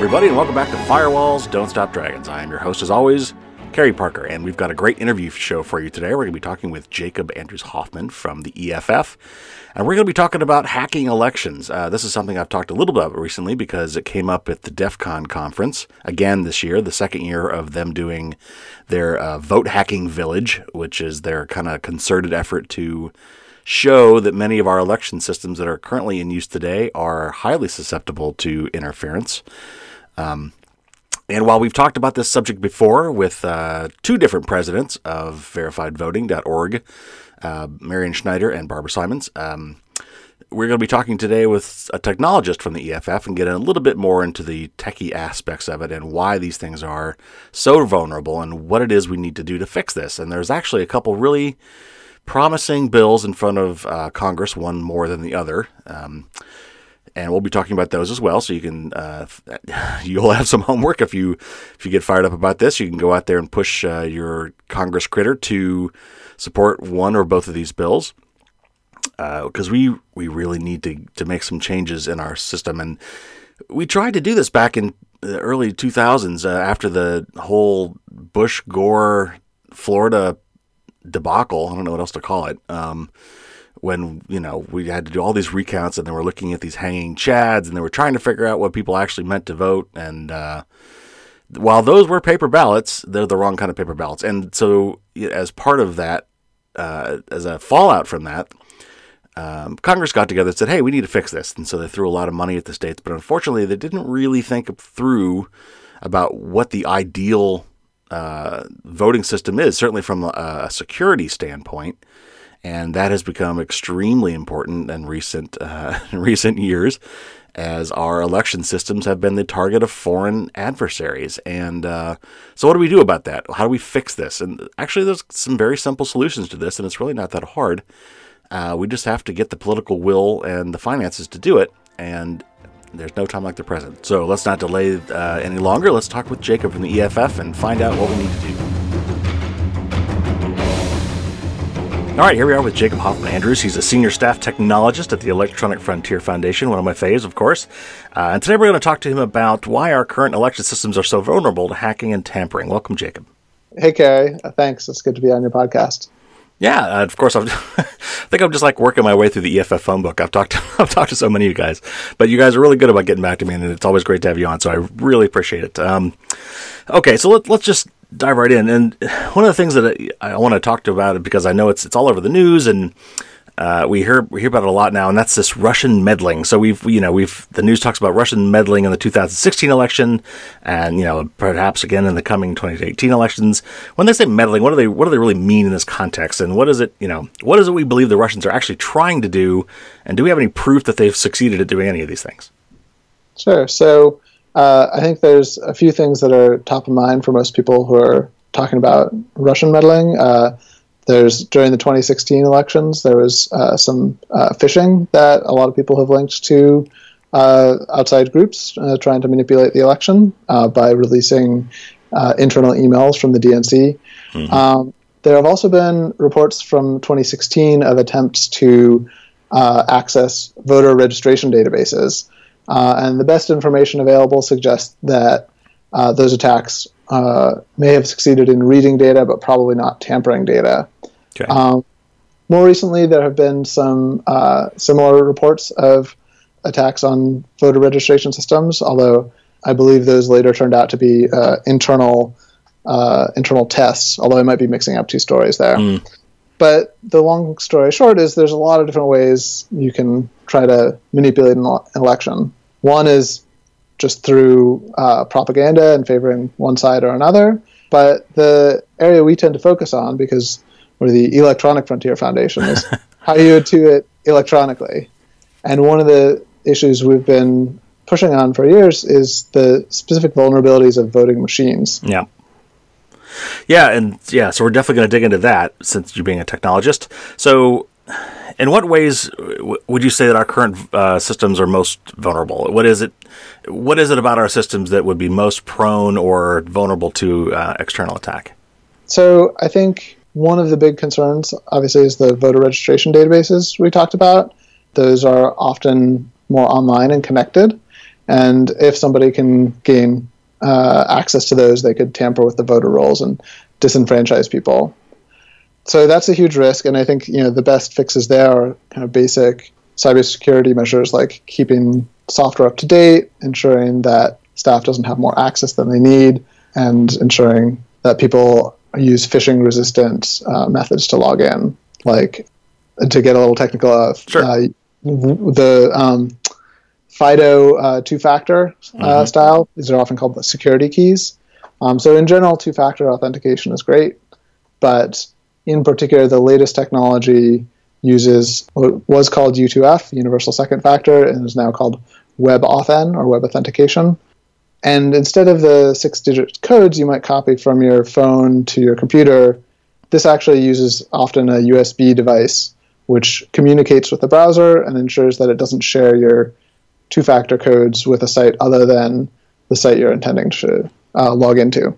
everybody, and welcome back to Firewalls Don't Stop Dragons. I am your host, as always, Carey Parker, and we've got a great interview show for you today. We're going to be talking with Jacob Andrews Hoffman from the EFF, and we're going to be talking about hacking elections. Uh, this is something I've talked a little bit about recently because it came up at the DEF CON conference again this year, the second year of them doing their uh, vote hacking village, which is their kind of concerted effort to show that many of our election systems that are currently in use today are highly susceptible to interference. Um, and while we've talked about this subject before with uh, two different presidents of verifiedvoting.org, uh, Marian Schneider and Barbara Simons, um, we're going to be talking today with a technologist from the EFF and getting a little bit more into the techie aspects of it and why these things are so vulnerable and what it is we need to do to fix this. And there's actually a couple really promising bills in front of uh, Congress, one more than the other. Um, and we'll be talking about those as well. So you can uh, you'll have some homework if you if you get fired up about this. You can go out there and push uh, your Congress critter to support one or both of these bills because uh, we we really need to to make some changes in our system. And we tried to do this back in the early 2000s uh, after the whole Bush Gore Florida debacle. I don't know what else to call it. Um, when you know we had to do all these recounts and they were looking at these hanging chads and they were trying to figure out what people actually meant to vote. And uh, while those were paper ballots they're the wrong kind of paper ballots. And so as part of that uh, as a fallout from that um, congress got together and said hey we need to fix this. And so they threw a lot of money at the states but unfortunately they didn't really think through about what the ideal uh, voting system is certainly from a security standpoint and that has become extremely important in recent uh, recent years as our election systems have been the target of foreign adversaries. And uh, so, what do we do about that? How do we fix this? And actually, there's some very simple solutions to this, and it's really not that hard. Uh, we just have to get the political will and the finances to do it. And there's no time like the present. So let's not delay uh, any longer. Let's talk with Jacob from the EFF and find out what we need to do. All right, here we are with Jacob Hoffman Andrews. He's a senior staff technologist at the Electronic Frontier Foundation, one of my faves, of course. Uh, and today we're going to talk to him about why our current election systems are so vulnerable to hacking and tampering. Welcome, Jacob. Hey, Carey. Uh, thanks. It's good to be on your podcast. Yeah, uh, of course. i think I'm just like working my way through the EFF phone book. I've talked, to, I've talked to so many of you guys, but you guys are really good about getting back to me, and it's always great to have you on. So I really appreciate it. Um, okay, so let, let's just dive right in. And one of the things that I, I want to talk to about it because I know it's it's all over the news and uh, we hear we hear about it a lot now, and that's this Russian meddling. So we've you know we've the news talks about Russian meddling in the 2016 election, and you know perhaps again in the coming 2018 elections. When they say meddling, what do they what do they really mean in this context? And what is it you know what is it we believe the Russians are actually trying to do? And do we have any proof that they've succeeded at doing any of these things? Sure. So uh, I think there's a few things that are top of mind for most people who are talking about Russian meddling. Uh, there's during the 2016 elections, there was uh, some uh, phishing that a lot of people have linked to uh, outside groups uh, trying to manipulate the election by releasing internal emails from the DNC. Mm-hmm. Um, there have also been reports from 2016 of attempts to access voter registration databases. Uh, and the best information available suggests that uh, those attacks uh, may have succeeded in reading data, but probably not tampering data. Okay. Um, more recently, there have been some uh, similar reports of attacks on voter registration systems, although I believe those later turned out to be uh, internal uh, internal tests. Although I might be mixing up two stories there. Mm. But the long story short is there's a lot of different ways you can try to manipulate an election. One is just through uh, propaganda and favoring one side or another. But the area we tend to focus on, because we're the Electronic Frontier Foundation, is how you do it electronically. And one of the issues we've been pushing on for years is the specific vulnerabilities of voting machines. Yeah. Yeah, and yeah, so we're definitely going to dig into that since you're being a technologist. So, in what ways would you say that our current uh, systems are most vulnerable? What is it? What is it about our systems that would be most prone or vulnerable to uh, external attack? So I think one of the big concerns, obviously, is the voter registration databases we talked about. Those are often more online and connected, And if somebody can gain uh, access to those, they could tamper with the voter rolls and disenfranchise people. So that's a huge risk, and I think you know the best fixes there are kind of basic cybersecurity measures like keeping software up to date, ensuring that staff doesn't have more access than they need, and ensuring that people use phishing resistant uh, methods to log in. Like to get a little technical, uh, sure. uh, the um, FIDO uh, two factor uh, mm-hmm. style, these are often called the security keys. Um, so, in general, two factor authentication is great, but in particular, the latest technology uses what was called U2F, Universal Second Factor, and is now called WebAuthn or Web Authentication. And instead of the six digit codes you might copy from your phone to your computer, this actually uses often a USB device which communicates with the browser and ensures that it doesn't share your two factor codes with a site other than the site you're intending to uh, log into.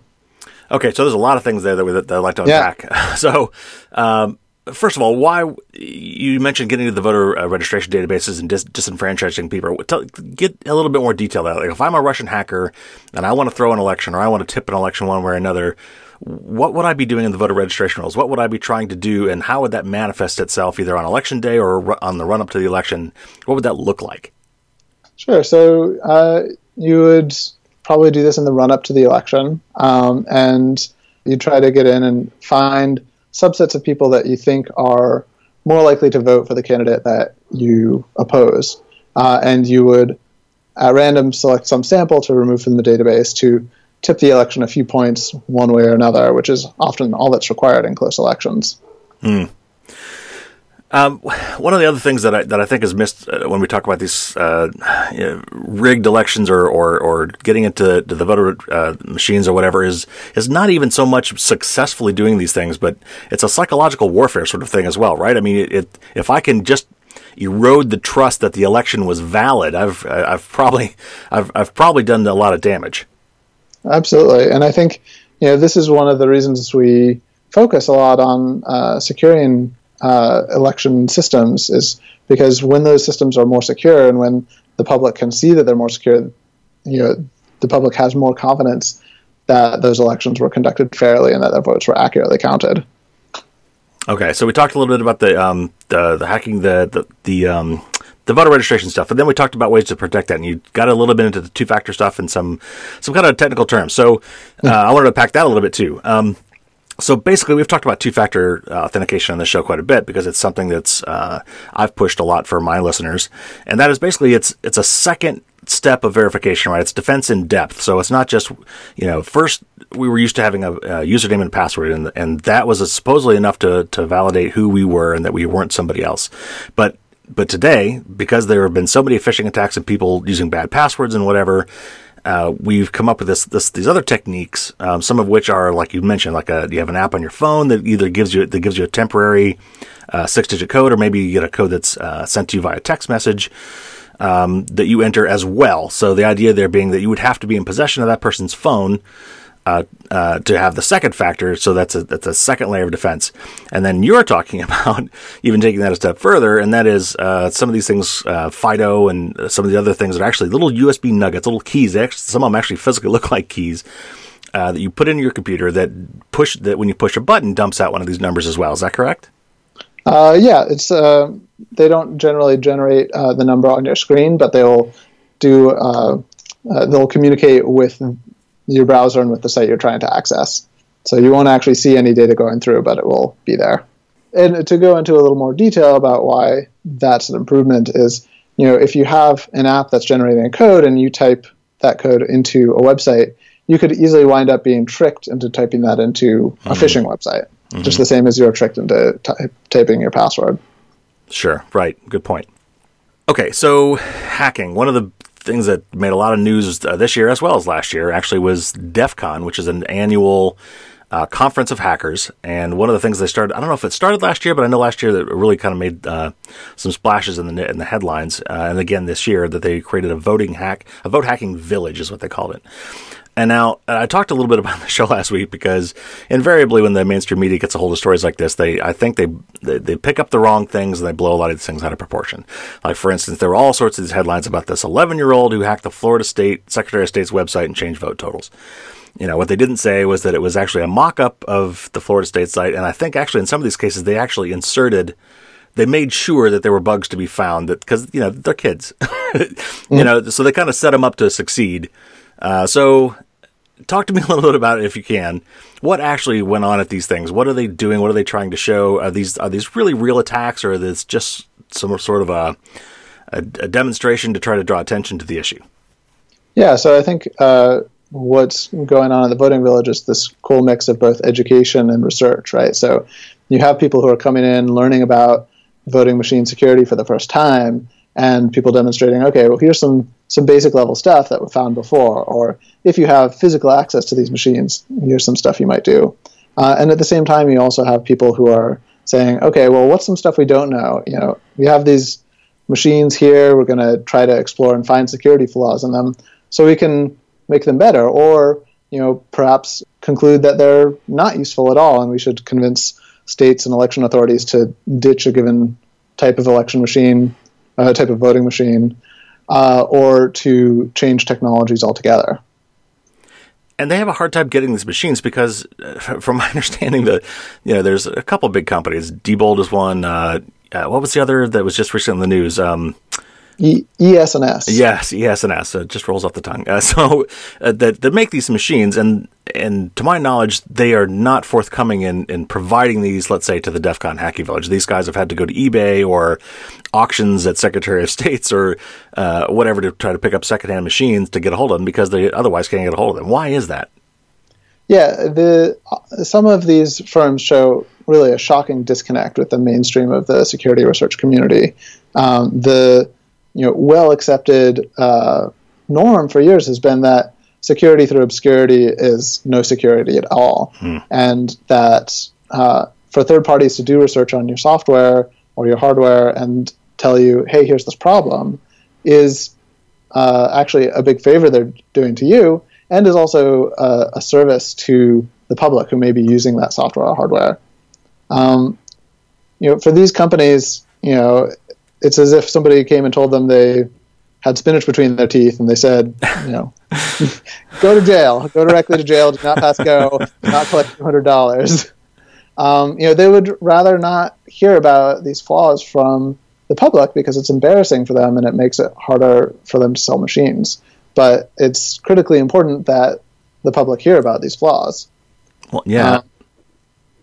Okay, so there's a lot of things there that, we, that I'd like to unpack. Yeah. so, um, first of all, why you mentioned getting to the voter uh, registration databases and dis- disenfranchising people? Tell, get a little bit more detail. There. Like if I'm a Russian hacker and I want to throw an election or I want to tip an election one way or another, what would I be doing in the voter registration rolls? What would I be trying to do, and how would that manifest itself either on election day or on the run up to the election? What would that look like? Sure. So uh, you would probably do this in the run up to the election, um, and you try to get in and find subsets of people that you think are more likely to vote for the candidate that you oppose. Uh, and you would, at random, select some sample to remove from the database to tip the election a few points one way or another, which is often all that's required in close elections. Hmm. Um, one of the other things that I that I think is missed uh, when we talk about these uh, you know, rigged elections or, or, or getting into the voter uh, machines or whatever is is not even so much successfully doing these things, but it's a psychological warfare sort of thing as well, right? I mean, it, it if I can just erode the trust that the election was valid, I've I've probably I've I've probably done a lot of damage. Absolutely, and I think you know this is one of the reasons we focus a lot on uh, securing uh, election systems is because when those systems are more secure and when the public can see that they're more secure, you know, the public has more confidence that those elections were conducted fairly and that their votes were accurately counted. Okay, so we talked a little bit about the um, the, the hacking the the, the um, the voter registration stuff, but then we talked about ways to protect that, and you got a little bit into the two factor stuff and some some kind of technical terms. So uh, I wanted to pack that a little bit too. Um, so basically, we've talked about two-factor uh, authentication on the show quite a bit because it's something that's uh, I've pushed a lot for my listeners, and that is basically it's it's a second step of verification, right? It's defense in depth. So it's not just you know first we were used to having a, a username and password, and and that was supposedly enough to to validate who we were and that we weren't somebody else, but but today, because there have been so many phishing attacks and people using bad passwords and whatever, uh, we've come up with this, this these other techniques, um, some of which are like you mentioned, like a, you have an app on your phone that either gives you that gives you a temporary uh, six digit code, or maybe you get a code that's uh, sent to you via text message um, that you enter as well. So the idea there being that you would have to be in possession of that person's phone uh, uh, to have the second factor. So that's a that's a second layer of defense. And then you're talking about even taking that a step further, and that is uh, some of these things, uh, FIDO, and some of the other things are actually little USB nuggets, little keys. Actually, some of them actually physically look like keys. Uh, that you put in your computer that push that when you push a button dumps out one of these numbers as well. Is that correct? Uh, yeah, it's they don't generally generate the number on your screen, but they'll do they'll communicate with your browser and with the site you're trying to access. So you won't actually see any data going through, but it will be there. And to go into a little more detail about why that's an improvement is, you know, if you have an app that's generating a code and you type that code into a website, you could easily wind up being tricked into typing that into a mm-hmm. phishing website, mm-hmm. just the same as you're tricked into ty- typing your password. Sure, right. Good point. Okay, so hacking. One of the things that made a lot of news uh, this year as well as last year actually was DEF CON, which is an annual uh, conference of hackers. And one of the things they started, I don't know if it started last year, but I know last year that it really kind of made uh, some splashes in the in the headlines. Uh, and again this year that they created a voting hack, a vote hacking village is what they called it. And now I talked a little bit about the show last week because invariably when the mainstream media gets a hold of stories like this, they I think they, they they pick up the wrong things and they blow a lot of these things out of proportion. Like for instance, there were all sorts of these headlines about this 11 year old who hacked the Florida State Secretary of State's website and changed vote totals. You know what they didn't say was that it was actually a mock up of the Florida State site, and I think actually in some of these cases they actually inserted they made sure that there were bugs to be found that because you know they're kids, you mm. know, so they kind of set them up to succeed. Uh, so, talk to me a little bit about it if you can. What actually went on at these things? What are they doing? What are they trying to show? Are these are these really real attacks, or is this just some sort of a, a, a demonstration to try to draw attention to the issue? Yeah, so I think uh, what's going on in the voting village is this cool mix of both education and research, right? So you have people who are coming in learning about voting machine security for the first time and people demonstrating, okay, well, here's some some basic level stuff that we found before, or if you have physical access to these machines, here's some stuff you might do. Uh, and at the same time, you also have people who are saying, okay, well, what's some stuff we don't know? You know, we have these machines here. We're going to try to explore and find security flaws in them, so we can make them better, or you know, perhaps conclude that they're not useful at all, and we should convince states and election authorities to ditch a given type of election machine, uh, type of voting machine, uh, or to change technologies altogether. And they have a hard time getting these machines because, uh, from my understanding, the you know there's a couple big companies. Diebold is one. Uh, uh, what was the other that was just recently in the news? Um, E- ES&S. Yes, ES&S. It just rolls off the tongue. Uh, so uh, that, that make these machines, and and to my knowledge, they are not forthcoming in, in providing these, let's say, to the DEF CON Hacking Village. These guys have had to go to eBay or auctions at Secretary of State's or uh, whatever to try to pick up secondhand machines to get a hold of them because they otherwise can't get a hold of them. Why is that? Yeah, the some of these firms show really a shocking disconnect with the mainstream of the security research community. Um, the you know well accepted uh, norm for years has been that security through obscurity is no security at all, hmm. and that uh, for third parties to do research on your software or your hardware and tell you, hey, here's this problem, is uh, actually a big favor they're doing to you, and is also a, a service to the public who may be using that software or hardware. Um, you know, for these companies, you know, it's as if somebody came and told them they had spinach between their teeth and they said, you know, go to jail, go directly to jail, do not pass go, do not collect two hundred dollars. Um, you know, they would rather not hear about these flaws from the public because it's embarrassing for them and it makes it harder for them to sell machines. But it's critically important that the public hear about these flaws. Well, yeah. Um,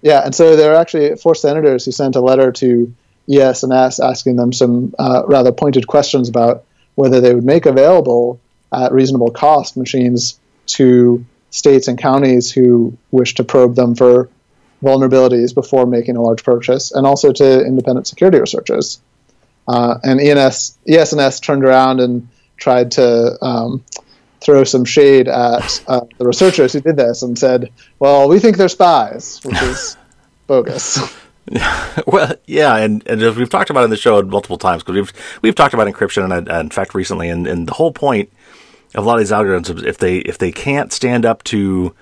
yeah, and so there are actually four senators who sent a letter to ES&S asking them some uh, rather pointed questions about whether they would make available at reasonable cost machines to states and counties who wish to probe them for vulnerabilities before making a large purchase, and also to independent security researchers. Uh, and ENS, ES&S turned around and tried to um, throw some shade at uh, the researchers who did this and said, "Well, we think they're spies," which is bogus. well, yeah, and, and as we've talked about in the show multiple times, because we've we've talked about encryption, and, in fact, recently, and, and the whole point of a lot of these algorithms, if they if they can't stand up to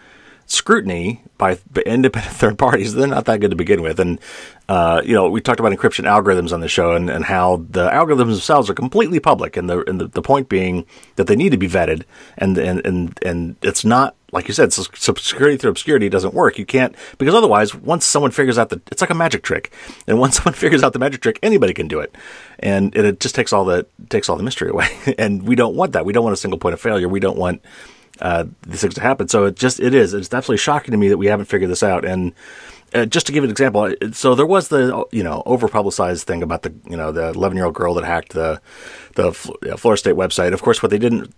scrutiny by independent third parties, they're not that good to begin with. And, uh, you know, we talked about encryption algorithms on the show and, and how the algorithms themselves are completely public. And the, and the, the point being that they need to be vetted and, and, and, and it's not, like you said, security through obscurity doesn't work. You can't, because otherwise, once someone figures out the, it's like a magic trick. And once someone figures out the magic trick, anybody can do it. And it, it just takes all the, takes all the mystery away. and we don't want that. We don't want a single point of failure. We don't want, uh, these things to happen. So it just it is. It's absolutely shocking to me that we haven't figured this out. And uh, just to give an example, so there was the you know over publicized thing about the you know the 11 year old girl that hacked the the Florida State website. Of course, what they didn't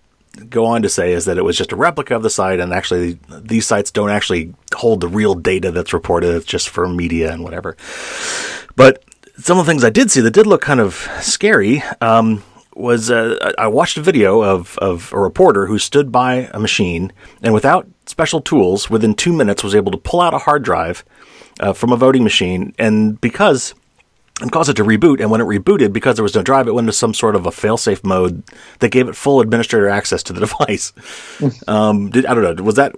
go on to say is that it was just a replica of the site, and actually these sites don't actually hold the real data that's reported. It's just for media and whatever. But some of the things I did see that did look kind of scary. Um, was uh, I watched a video of, of a reporter who stood by a machine and without special tools, within two minutes, was able to pull out a hard drive uh, from a voting machine. And because and caused it to reboot. And when it rebooted, because there was no drive, it went into some sort of a failsafe mode that gave it full administrator access to the device. um, did, I don't know. Was that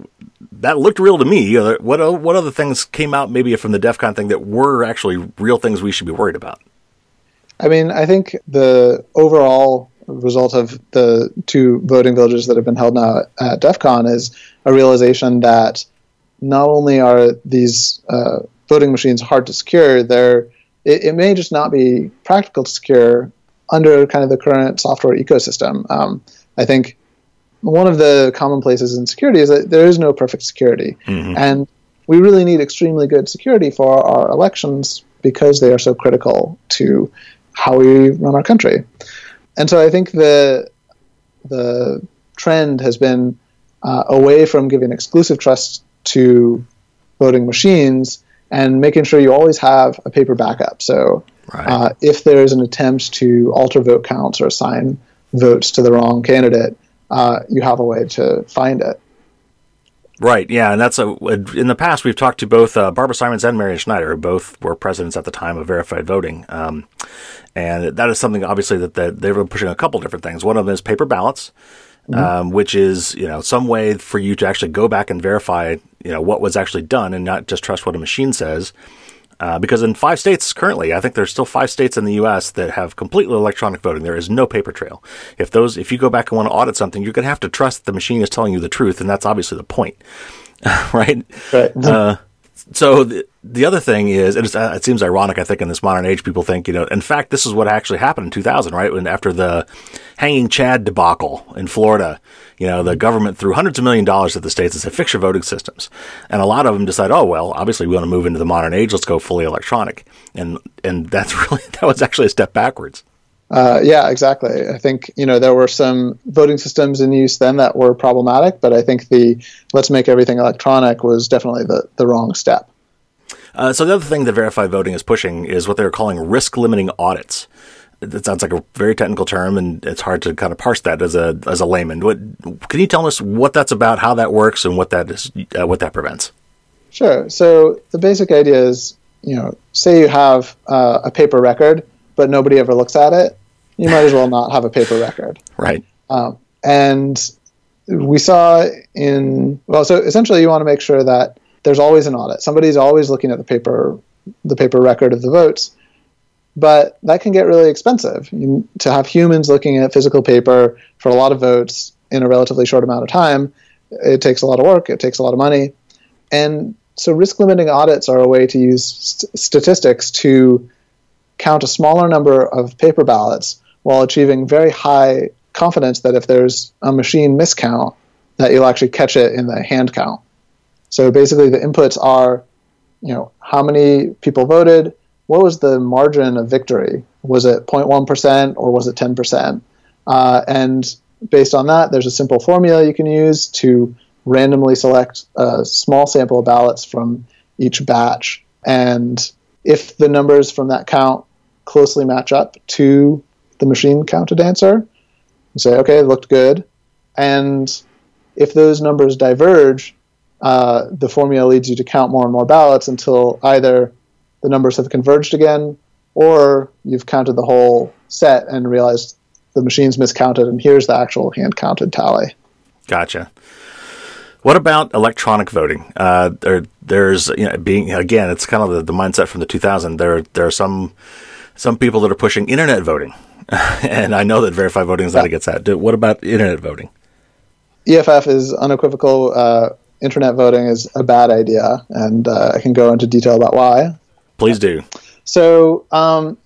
that looked real to me? What what other things came out maybe from the DEF CON thing that were actually real things we should be worried about? I mean, I think the overall result of the two voting villages that have been held now at DEF CON is a realization that not only are these uh, voting machines hard to secure, they're it, it, may just not be practical to secure under kind of the current software ecosystem. Um, I think one of the commonplaces in security is that there is no perfect security, mm-hmm. and we really need extremely good security for our elections because they are so critical to how we run our country. And so I think the the trend has been uh, away from giving exclusive trust to voting machines and making sure you always have a paper backup. So right. uh, if there is an attempt to alter vote counts or assign votes to the wrong candidate, uh, you have a way to find it. Right. Yeah, and that's a. In the past, we've talked to both uh, Barbara Simons and Marian Schneider, who both were presidents at the time of verified voting, um, and that is something obviously that, that they were pushing a couple different things. One of them is paper ballots, mm-hmm. um, which is you know some way for you to actually go back and verify you know what was actually done and not just trust what a machine says. Uh, because in five states currently, I think there's still five states in the U.S. that have completely electronic voting. There is no paper trail. If those, if you go back and want to audit something, you're going to have to trust the machine is telling you the truth, and that's obviously the point, right? Right. Uh, so the, the other thing is, and uh, it seems ironic, I think, in this modern age, people think, you know, in fact, this is what actually happened in 2000, right? When after the hanging Chad debacle in Florida, you know, the government threw hundreds of million dollars at the states and said, fix your voting systems. And a lot of them decide, oh, well, obviously we want to move into the modern age. Let's go fully electronic. And, and that's really, that was actually a step backwards. Uh, yeah, exactly. I think you know there were some voting systems in use then that were problematic, but I think the let's make everything electronic was definitely the the wrong step. Uh, so the other thing that verified voting is pushing is what they're calling risk limiting audits. It sounds like a very technical term, and it's hard to kind of parse that as a as a layman. What can you tell us what that's about, how that works, and what that is, uh, what that prevents? Sure. So the basic idea is, you know, say you have uh, a paper record, but nobody ever looks at it you might as well not have a paper record. Right. Um, and we saw in well, so essentially, you want to make sure that there's always an audit. Somebody's always looking at the paper, the paper record of the votes. But that can get really expensive. You, to have humans looking at physical paper for a lot of votes in a relatively short amount of time, it takes a lot of work. It takes a lot of money, and so risk limiting audits are a way to use st- statistics to count a smaller number of paper ballots while achieving very high confidence that if there's a machine miscount, that you'll actually catch it in the hand count. So basically, the inputs are, you know, how many people voted, what was the margin of victory? Was it 0.1% or was it 10%? Uh, and based on that, there's a simple formula you can use to randomly select a small sample of ballots from each batch. And if the numbers from that count closely match up to the machine counted answer. You say, okay, it looked good. And if those numbers diverge, uh, the formula leads you to count more and more ballots until either the numbers have converged again or you've counted the whole set and realized the machine's miscounted and here's the actual hand counted tally. Gotcha. What about electronic voting? Uh, there, there's you know, being again, it's kind of the, the mindset from the 2000. There, there are some some people that are pushing internet voting, and I know that verified voting is not against that. What about internet voting? EFF is unequivocal. Uh, internet voting is a bad idea, and uh, I can go into detail about why. Please do. So, um,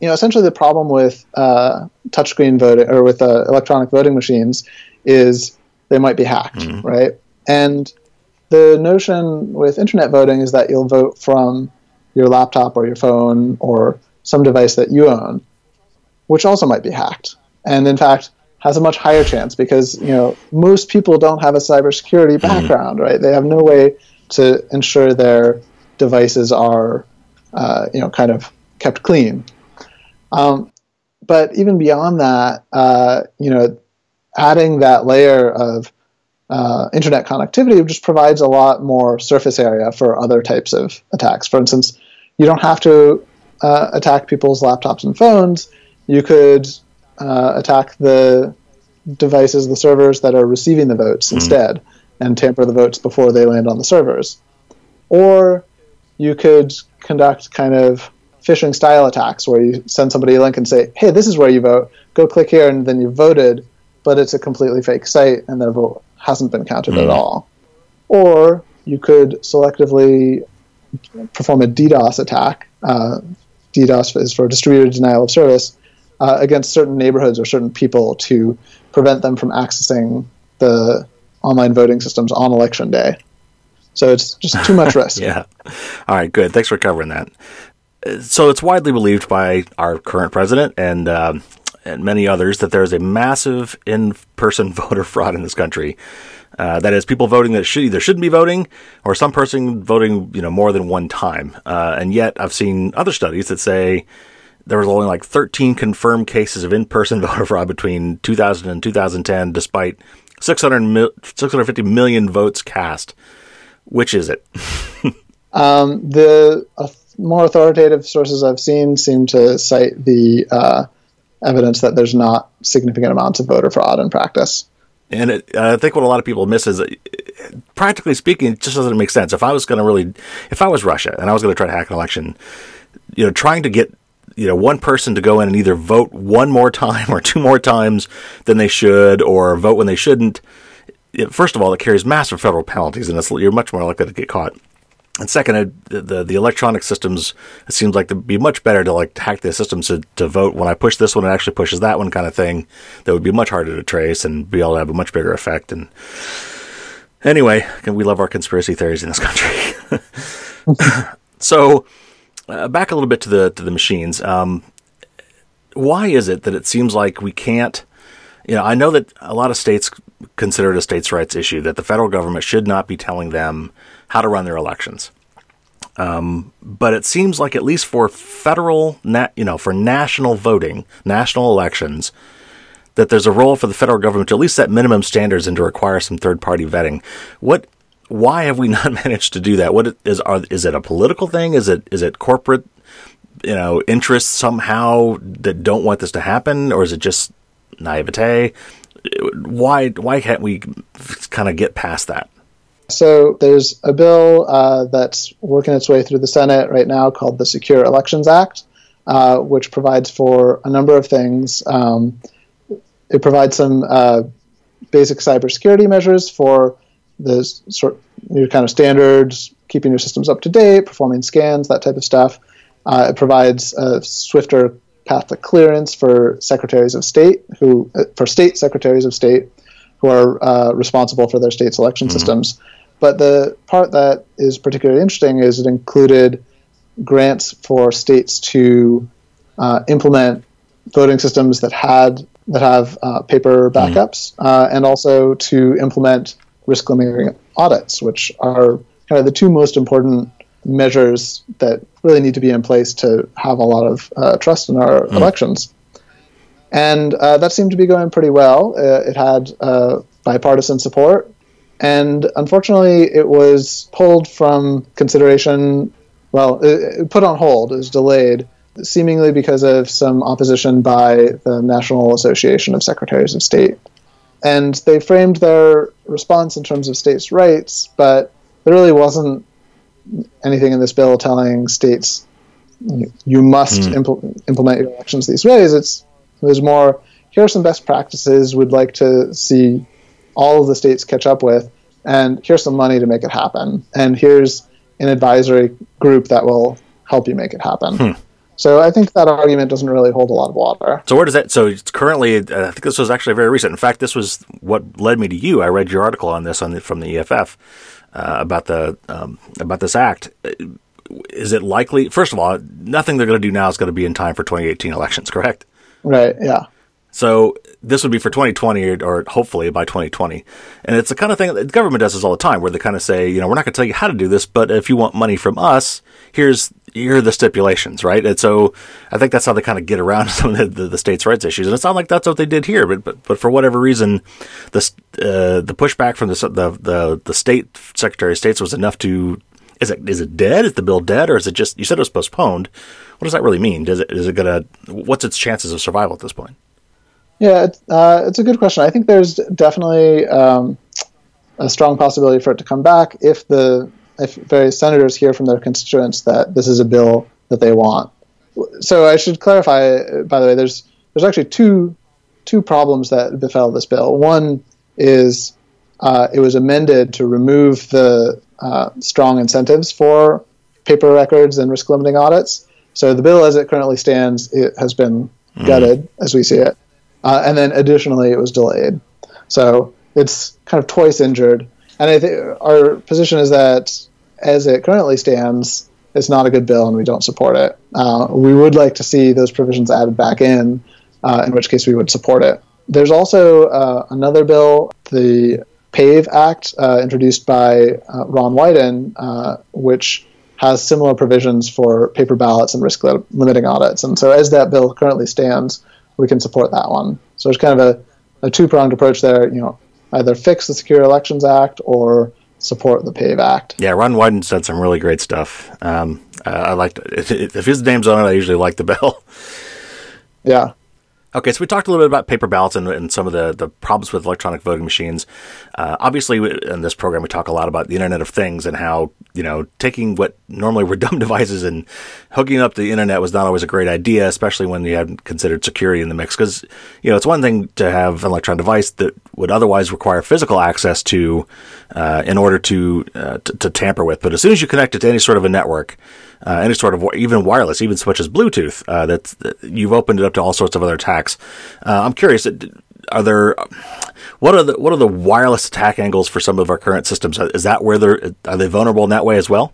you know, essentially the problem with uh, touchscreen voting or with uh, electronic voting machines is they might be hacked, mm-hmm. right? And the notion with internet voting is that you'll vote from your laptop or your phone or some device that you own which also might be hacked. And in fact, has a much higher chance because you know most people don't have a cybersecurity mm-hmm. background, right? They have no way to ensure their devices are uh, you know kind of kept clean. Um, but even beyond that, uh, you know, adding that layer of uh, internet connectivity just provides a lot more surface area for other types of attacks. For instance, you don't have to uh, attack people's laptops and phones, you could uh, attack the devices, the servers that are receiving the votes mm-hmm. instead, and tamper the votes before they land on the servers. Or you could conduct kind of phishing style attacks where you send somebody a link and say, hey, this is where you vote, go click here, and then you voted, but it's a completely fake site and their vote hasn't been counted mm. at all. Or you could selectively perform a DDoS attack. Uh, DDoS is for distributed denial of service uh, against certain neighborhoods or certain people to prevent them from accessing the online voting systems on election day. So it's just too much risk. yeah. All right, good. Thanks for covering that. So it's widely believed by our current president and um, and many others that there is a massive in-person voter fraud in this country. Uh, that is, people voting that should either shouldn't be voting, or some person voting, you know, more than one time. Uh, and yet, I've seen other studies that say there was only like 13 confirmed cases of in-person voter fraud between 2000 and 2010, despite 600 mil- 650 million votes cast. Which is it? um, the uh, more authoritative sources I've seen seem to cite the uh, evidence that there's not significant amounts of voter fraud in practice. And it, I think what a lot of people miss is, that, practically speaking, it just doesn't make sense. If I was going to really, if I was Russia and I was going to try to hack an election, you know, trying to get you know one person to go in and either vote one more time or two more times than they should, or vote when they shouldn't. First of all, it carries massive federal penalties, and you're much more likely to get caught. And second, the, the, electronic systems, it seems like it'd be much better to like hack the systems to, to vote when I push this one, it actually pushes that one kind of thing. That would be much harder to trace and be able to have a much bigger effect. And anyway, we love our conspiracy theories in this country. so uh, back a little bit to the to the machines. Um, why is it that it seems like we can't? You know, I know that a lot of states consider it a states' rights issue that the federal government should not be telling them how to run their elections. Um, but it seems like at least for federal, na- you know, for national voting, national elections, that there's a role for the federal government to at least set minimum standards and to require some third-party vetting. What? Why have we not managed to do that? What is? Are, is it a political thing? Is it? Is it corporate? You know, interests somehow that don't want this to happen, or is it just naivete? Why? Why can't we kind of get past that? So there's a bill uh, that's working its way through the Senate right now called the Secure Elections Act, uh, which provides for a number of things. Um, it provides some uh, basic cybersecurity measures for the sort your kind of standards, keeping your systems up to date, performing scans, that type of stuff. Uh, it provides a swifter path to clearance for secretaries of state who uh, for state secretaries of state who are uh, responsible for their state's election mm-hmm. systems. But the part that is particularly interesting is it included grants for states to uh, implement voting systems that had that have uh, paper mm-hmm. backups, mm. uh, and also to implement risk limiting audits, which are kind of the two most important measures that really need to be in place to have a lot of uh, trust in our mm. elections. And uh, that seemed to be going pretty well. Uh, it had bipartisan support and unfortunately, it was pulled from consideration. Well, it, put on hold. It was delayed, seemingly because of some opposition by the National Association of Secretaries of State. And they framed their response in terms of states' rights, but there really wasn't anything in this bill telling states you must mm. impl- implement your elections these ways. It's there's more. Here are some best practices we'd like to see all of the states catch up with, and here's some money to make it happen, and here's an advisory group that will help you make it happen. Hmm. So I think that argument doesn't really hold a lot of water. So where does that? So it's currently, uh, I think this was actually very recent. In fact, this was what led me to you. I read your article on this on the, from the EFF uh, about the um, about this act. Is it likely? First of all, nothing they're going to do now is going to be in time for 2018 elections. Correct? Right. Yeah. So this would be for 2020 or, hopefully by 2020. And it's the kind of thing the government does this all the time where they kind of say, you know, we're not going to tell you how to do this, but if you want money from us, here's here are the stipulations, right? And so I think that's how they kind of get around some of the, the, the states' rights issues. And it's not like that's what they did here, but but, but for whatever reason, the uh, the pushback from the, the the the state secretary of states was enough to Is it is it dead? Is the bill dead, or is it just? You said it was postponed. What does that really mean? Does it is it gonna? What's its chances of survival at this point? Yeah, it's, uh, it's a good question. I think there's definitely um, a strong possibility for it to come back if the if various senators hear from their constituents that this is a bill that they want. So I should clarify, by the way, there's there's actually two two problems that befell this bill. One is uh, it was amended to remove the uh, strong incentives for paper records and risk limiting audits. So the bill, as it currently stands, it has been mm. gutted as we see it, uh, and then additionally, it was delayed. So it's kind of twice injured. And I think our position is that as it currently stands, it's not a good bill, and we don't support it. Uh, we would like to see those provisions added back in, uh, in which case we would support it. There's also uh, another bill, the PAVE Act, uh, introduced by uh, Ron Wyden, which has similar provisions for paper ballots and risk limiting audits. And so, as that bill currently stands, we can support that one. So, there's kind of a, a two pronged approach there. You know, either fix the Secure Elections Act or support the PAVE Act. Yeah, Ron Wyden said some really great stuff. Um, uh, I liked it. If his name's on it, I usually like the bill. Yeah. Okay, so we talked a little bit about paper ballots and, and some of the, the problems with electronic voting machines. Uh, obviously, in this program, we talk a lot about the Internet of Things and how you know taking what normally were dumb devices and hooking up the internet was not always a great idea, especially when you hadn't considered security in the mix. Because you know it's one thing to have an electronic device that would otherwise require physical access to uh, in order to, uh, to, to tamper with, but as soon as you connect it to any sort of a network uh, any sort of even wireless, even such as Bluetooth. Uh, that you've opened it up to all sorts of other attacks. Uh, I'm curious. Are there what are the what are the wireless attack angles for some of our current systems? Is that where they're are they vulnerable in that way as well?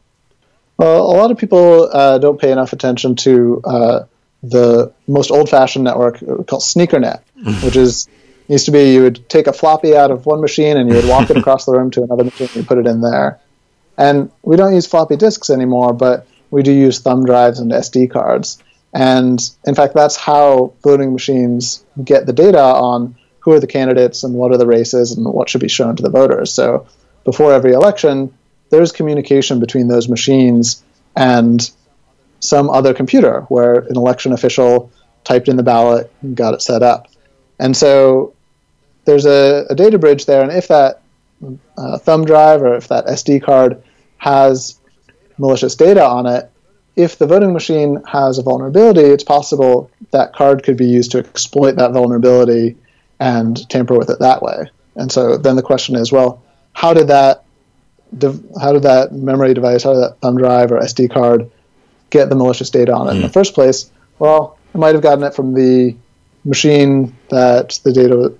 Well, a lot of people uh, don't pay enough attention to uh, the most old-fashioned network called SneakerNet, which is used to be you would take a floppy out of one machine and you would walk it across the room to another machine and you put it in there. And we don't use floppy disks anymore, but we do use thumb drives and SD cards. And in fact, that's how voting machines get the data on who are the candidates and what are the races and what should be shown to the voters. So before every election, there's communication between those machines and some other computer where an election official typed in the ballot and got it set up. And so there's a, a data bridge there, and if that uh, thumb drive or if that SD card has malicious data on it, if the voting machine has a vulnerability, it's possible that card could be used to exploit that vulnerability and tamper with it that way. And so then the question is, well, how did that how did that memory device, how did that thumb drive or SD card get the malicious data on it mm. in the hmm. first place? Well, it might have gotten it from the machine that the data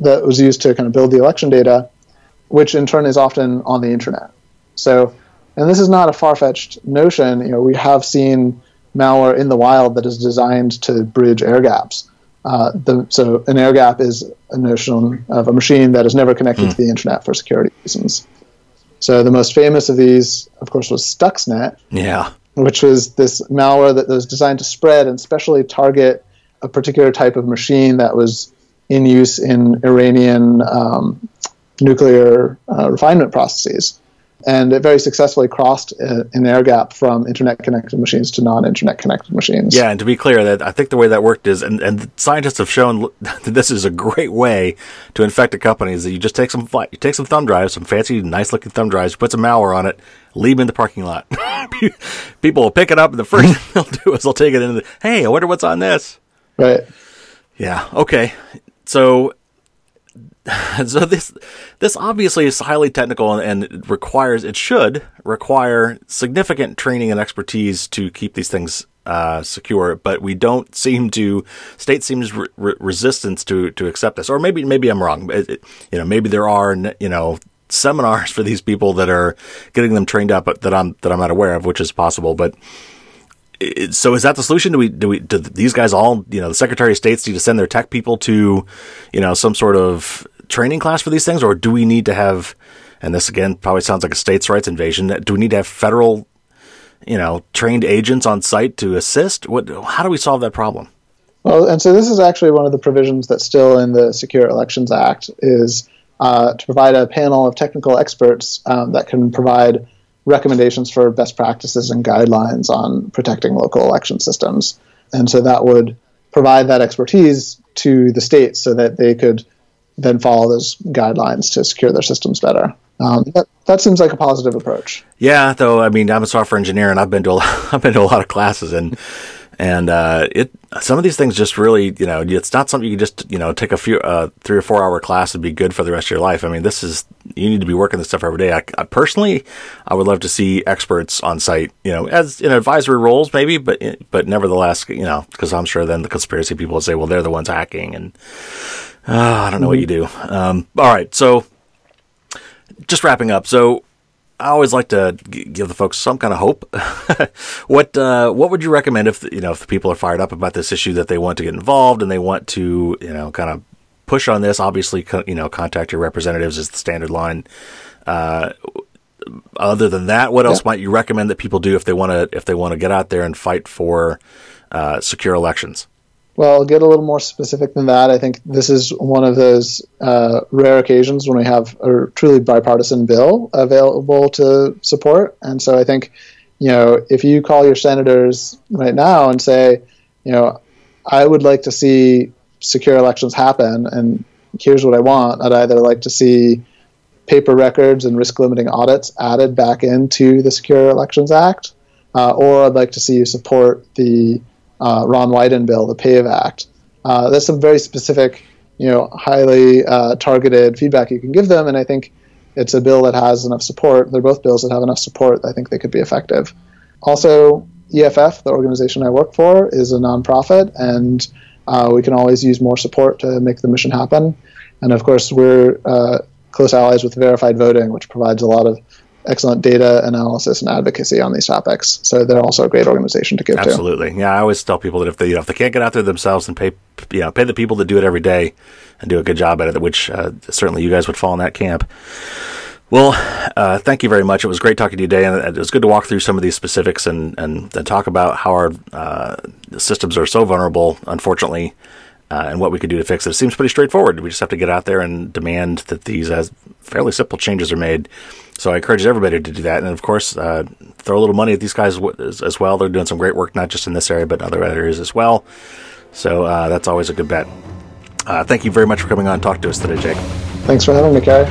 that was used to kind of build the election data, which in turn is often on the internet. So and this is not a far-fetched notion. You know, we have seen malware in the wild that is designed to bridge air gaps. Uh, the, so an air gap is a notion of a machine that is never connected mm. to the internet for security reasons. So the most famous of these, of course, was Stuxnet. Yeah. Which was this malware that was designed to spread and specially target a particular type of machine that was in use in Iranian um, nuclear uh, refinement processes and it very successfully crossed uh, an air gap from internet connected machines to non-internet connected machines. Yeah, and to be clear, that I think the way that worked is, and, and scientists have shown that this is a great way to infect a company. Is that you just take some you take some thumb drives, some fancy, nice looking thumb drives, put some malware on it, leave them in the parking lot. People will pick it up, and the first thing they'll do is they'll take it in. The, hey, I wonder what's on this. Right. Yeah. Okay. So so this this obviously is highly technical and, it requires it should require significant training and expertise to keep these things uh, secure. But we don't seem to state seems re- resistance to to accept this, or maybe maybe I'm wrong. It, it, you know, maybe there are you know seminars for these people that are getting them trained up that I'm that I'm not aware of, which is possible, but so is that the solution? Do we do we do these guys all you know the Secretary of States need to send their tech people to you know some sort of training class for these things, or do we need to have? And this again probably sounds like a states' rights invasion. Do we need to have federal you know trained agents on site to assist? What? How do we solve that problem? Well, and so this is actually one of the provisions that's still in the Secure Elections Act is uh, to provide a panel of technical experts um, that can provide recommendations for best practices and guidelines on protecting local election systems. And so that would provide that expertise to the states so that they could then follow those guidelines to secure their systems better. Um, that, that seems like a positive approach. Yeah, though I mean I'm a software engineer and I've been to a, I've been to a lot of classes and and uh, it some of these things just really you know it's not something you can just you know take a few uh, three or four hour class and be good for the rest of your life. I mean this is you need to be working this stuff every day. I, I personally I would love to see experts on site you know as in advisory roles maybe but but nevertheless you know because I'm sure then the conspiracy people will say well they're the ones hacking and uh, I don't know what you do. Um, all right so just wrapping up so I always like to g- give the folks some kind of hope. what uh, what would you recommend if you know if the people are fired up about this issue that they want to get involved and they want to you know kind of push on this? Obviously, co- you know, contact your representatives is the standard line. Uh, other than that, what else yeah. might you recommend that people do if they want to if they want to get out there and fight for uh, secure elections? Well, I'll get a little more specific than that. I think this is one of those uh, rare occasions when we have a truly bipartisan bill available to support. And so I think, you know, if you call your senators right now and say, you know, I would like to see secure elections happen, and here's what I want, I'd either like to see paper records and risk limiting audits added back into the Secure Elections Act, uh, or I'd like to see you support the uh, Ron Wyden bill, the PAVE Act. Uh, there's some very specific, you know, highly uh, targeted feedback you can give them, and I think it's a bill that has enough support. They're both bills that have enough support. I think they could be effective. Also, EFF, the organization I work for, is a nonprofit, and uh, we can always use more support to make the mission happen. And of course, we're uh, close allies with Verified Voting, which provides a lot of excellent data analysis and advocacy on these topics. So they're also a great organization to give Absolutely. to. Absolutely. Yeah, I always tell people that if they you know if they can't get out there themselves and pay you know pay the people that do it every day and do a good job at it, which uh, certainly you guys would fall in that camp. Well, uh, thank you very much. It was great talking to you today, and it was good to walk through some of these specifics and, and, and talk about how our uh, systems are so vulnerable, unfortunately, uh, and what we could do to fix it. It seems pretty straightforward. We just have to get out there and demand that these as fairly simple changes are made so I encourage everybody to do that, and of course, uh, throw a little money at these guys as well. They're doing some great work, not just in this area, but in other areas as well. So uh, that's always a good bet. Uh, thank you very much for coming on and talking to us today, Jake. Thanks for having me, Carey.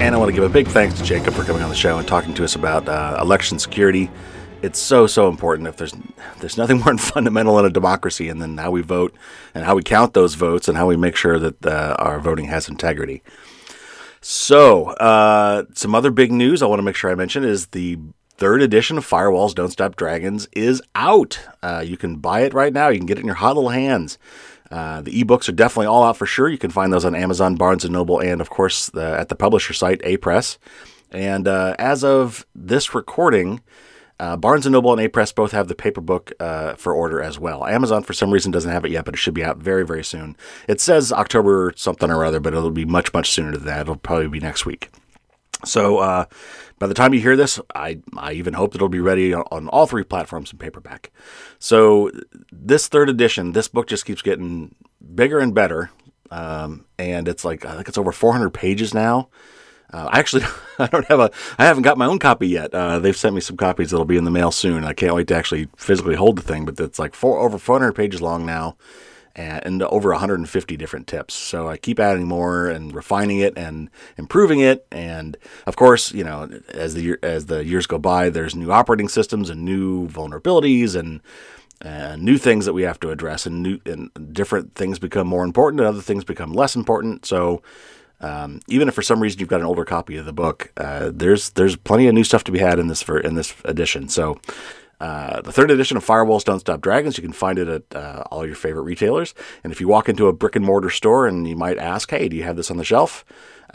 And I want to give a big thanks to Jacob for coming on the show and talking to us about uh, election security. It's so so important. If there's there's nothing more fundamental in a democracy, and then how we vote and how we count those votes and how we make sure that uh, our voting has integrity. So, uh, some other big news I want to make sure I mention is the third edition of Firewalls Don't Stop Dragons is out. Uh, you can buy it right now. You can get it in your hot little hands. Uh, the ebooks are definitely all out for sure. You can find those on Amazon, Barnes and Noble, and of course the, at the publisher site, Apress. And uh, as of this recording, uh, Barnes & Noble and Apress both have the paper book uh, for order as well. Amazon, for some reason, doesn't have it yet, but it should be out very, very soon. It says October something or other, but it'll be much, much sooner than that. It'll probably be next week. So uh, by the time you hear this, I, I even hope that it'll be ready on, on all three platforms in paperback. So this third edition, this book just keeps getting bigger and better. Um, and it's like, I think it's over 400 pages now. Uh, actually, I don't have a, I haven't got my own copy yet. Uh, they've sent me some copies that'll be in the mail soon. I can't wait to actually physically hold the thing, but it's like four over 400 pages long now, and, and over 150 different tips. So I keep adding more and refining it and improving it. And of course, you know, as the as the years go by, there's new operating systems and new vulnerabilities and new things that we have to address, and new and different things become more important, and other things become less important. So um, even if for some reason you've got an older copy of the book, uh, there's there's plenty of new stuff to be had in this for in this edition. So. Uh, the third edition of Firewalls Don't Stop Dragons, you can find it at uh, all your favorite retailers. And if you walk into a brick and mortar store and you might ask, hey, do you have this on the shelf?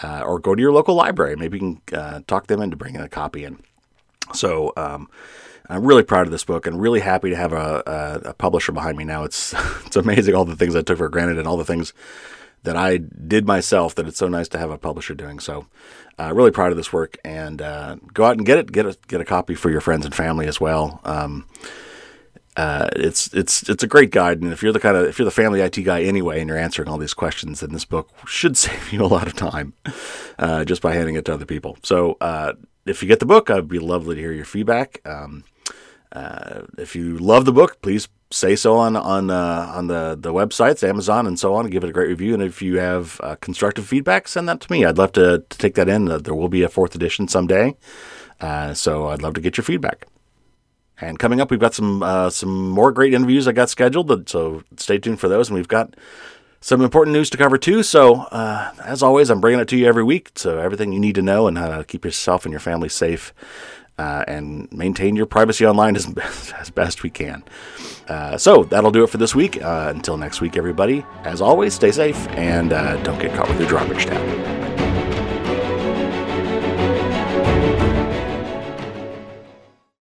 Uh, or go to your local library. Maybe you can uh, talk them into bringing a copy in. So, um, I'm really proud of this book and really happy to have a, a, a, publisher behind me now. It's it's amazing all the things I took for granted and all the things that I did myself that it's so nice to have a publisher doing. So, uh, really proud of this work and uh, go out and get it. Get a get a copy for your friends and family as well. Um, uh, it's it's it's a great guide, and if you're the kind of if you're the family IT guy anyway, and you're answering all these questions, then this book should save you a lot of time uh, just by handing it to other people. So uh, if you get the book, I'd be lovely to hear your feedback. Um, uh, if you love the book, please say so on on uh, on the the websites, Amazon, and so on. Give it a great review, and if you have uh, constructive feedback, send that to me. I'd love to, to take that in. there will be a fourth edition someday, so I'd love to get your feedback. And coming up, we've got some uh, some more great interviews I got scheduled, so stay tuned for those. And we've got some important news to cover too. So, uh, as always, I'm bringing it to you every week. So, everything you need to know and how to keep yourself and your family safe uh, and maintain your privacy online as, best, as best we can. Uh, so, that'll do it for this week. Uh, until next week, everybody, as always, stay safe and uh, don't get caught with your garbage tab.